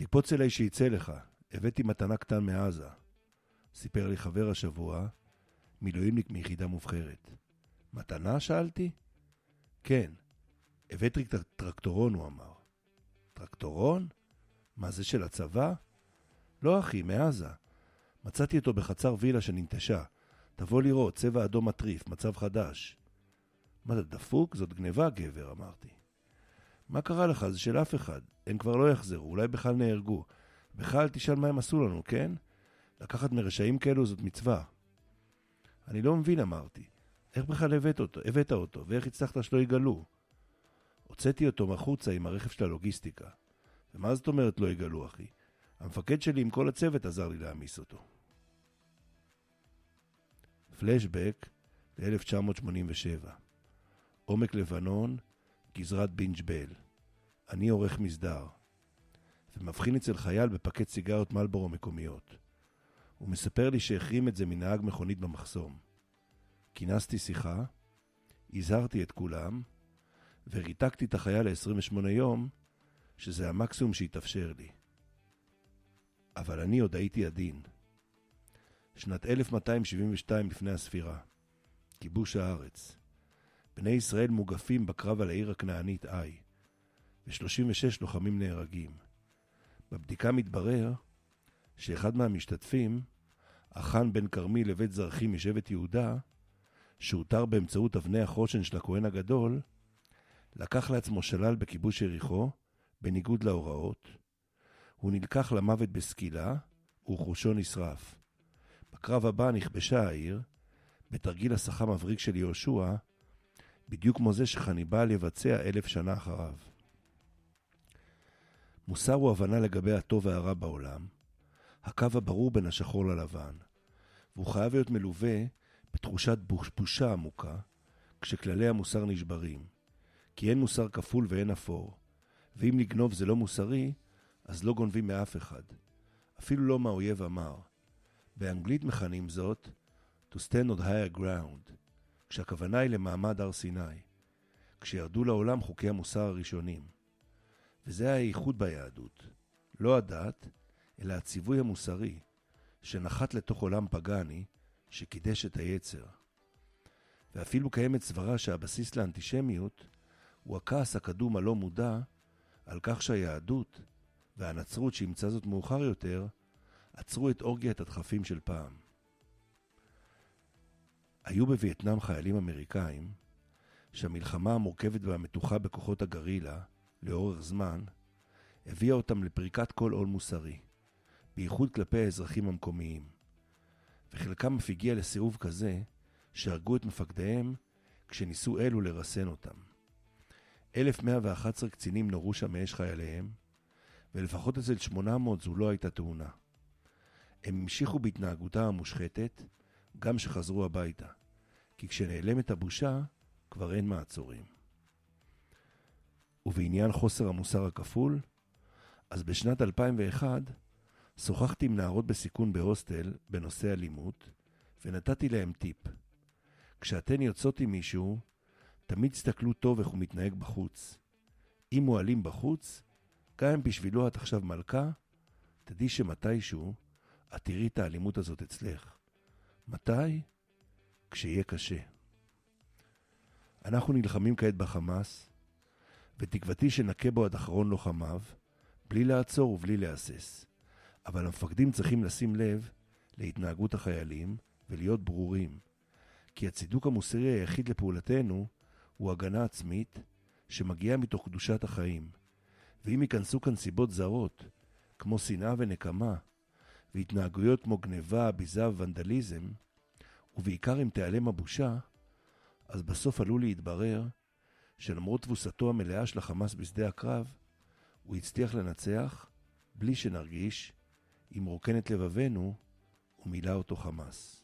תקפוץ אליי שיצא לך, הבאתי מתנה קטן מעזה. סיפר לי חבר השבוע, מילואימניק מיחידה מובחרת. מתנה? שאלתי. כן, הבאתי טרקטורון, הוא אמר. טרקטורון? מה זה של הצבא? לא, אחי, מעזה. מצאתי אותו בחצר וילה שננטשה. תבוא לראות, צבע אדום מטריף, מצב חדש. מה זה דפוק? זאת גניבה, גבר, אמרתי. מה קרה לך? זה של אף אחד. הם כבר לא יחזרו, אולי בכלל נהרגו. בכלל תשאל מה הם עשו לנו, כן? לקחת מרשעים כאלו זאת מצווה. אני לא מבין, אמרתי. איך בכלל הבאת אותו, הבאת אותו, ואיך הצלחת שלא יגלו? הוצאתי אותו מחוצה עם הרכב של הלוגיסטיקה. ומה זאת אומרת לא יגלו, אחי? המפקד שלי עם כל הצוות עזר לי להעמיס אותו. פלשבק ל-1987 עומק לבנון, גזרת בינג' בל. אני עורך מסדר. ומבחין אצל חייל בפקט סיגריות מלבורו מקומיות. הוא מספר לי שהחרים את זה מנהג מכונית במחסום. כינסתי שיחה, הזהרתי את כולם, וריתקתי את החייל ל-28 יום, שזה המקסימום שהתאפשר לי. אבל אני עוד הייתי עדין. שנת 1272 לפני הספירה. כיבוש הארץ. בני ישראל מוגפים בקרב על העיר הכנענית איי, ו-36 לוחמים נהרגים. בבדיקה מתברר שאחד מהמשתתפים, החאן בן כרמי לבית זרחי משבט יהודה, שהותר באמצעות אבני החושן של הכהן הגדול, לקח לעצמו שלל בכיבוש יריחו, בניגוד להוראות. הוא נלקח למוות בסקילה, ורכושו נשרף. בקרב הבא נכבשה העיר, בתרגיל הסחה מבריק של יהושע, בדיוק כמו זה שחניבל יבצע אלף שנה אחריו. מוסר הוא הבנה לגבי הטוב והרע בעולם, הקו הברור בין השחור ללבן, והוא חייב להיות מלווה בתחושת בושה עמוקה, כשכללי המוסר נשברים. כי אין מוסר כפול ואין אפור, ואם לגנוב זה לא מוסרי, אז לא גונבים מאף אחד. אפילו לא מהאויב אמר. באנגלית מכנים זאת to stand on higher ground, כשהכוונה היא למעמד הר סיני, כשירדו לעולם חוקי המוסר הראשונים. וזה הייחוד ביהדות, לא הדת, אלא הציווי המוסרי, שנחת לתוך עולם פגאני, שקידש את היצר. ואפילו קיימת סברה שהבסיס לאנטישמיות הוא הכעס הקדום הלא מודע על כך שהיהדות והנצרות שאימצה זאת מאוחר יותר, עצרו את אורגיית הדחפים של פעם. היו בווייטנאם חיילים אמריקאים שהמלחמה המורכבת והמתוחה בכוחות הגרילה, לאורך זמן, הביאה אותם לפריקת כל עול מוסרי, בייחוד כלפי האזרחים המקומיים. וחלקם אף הגיע לסיאוב כזה שהרגו את מפקדיהם כשניסו אלו לרסן אותם. 1111 קצינים נורו שם מאש חייליהם, ולפחות אצל 800 זו לא הייתה תאונה. הם המשיכו בהתנהגותם המושחתת, גם שחזרו הביתה, כי כשנעלמת הבושה, כבר אין מעצורים. ובעניין חוסר המוסר הכפול, אז בשנת 2001 שוחחתי עם נערות בסיכון בהוסטל בנושא אלימות, ונתתי להם טיפ. כשאתן יוצאות עם מישהו, תמיד תסתכלו טוב איך הוא מתנהג בחוץ. אם הוא אלים בחוץ, גם אם בשבילו את עכשיו מלכה, תדעי שמתישהו את תראי את האלימות הזאת אצלך. מתי? כשיהיה קשה. אנחנו נלחמים כעת בחמאס, ותקוותי שנכה בו עד אחרון לוחמיו, בלי לעצור ובלי להסס. אבל המפקדים צריכים לשים לב להתנהגות החיילים ולהיות ברורים, כי הצידוק המוסרי היחיד לפעולתנו הוא הגנה עצמית שמגיעה מתוך קדושת החיים. ואם ייכנסו כאן סיבות זרות, כמו שנאה ונקמה, והתנהגויות כמו גניבה, ביזה וונדליזם, ובעיקר אם תיעלם הבושה, אז בסוף עלול להתברר שלמרות תבוסתו המלאה של החמאס בשדה הקרב, הוא הצליח לנצח בלי שנרגיש אם רוקן את לבבינו ומילא אותו חמאס.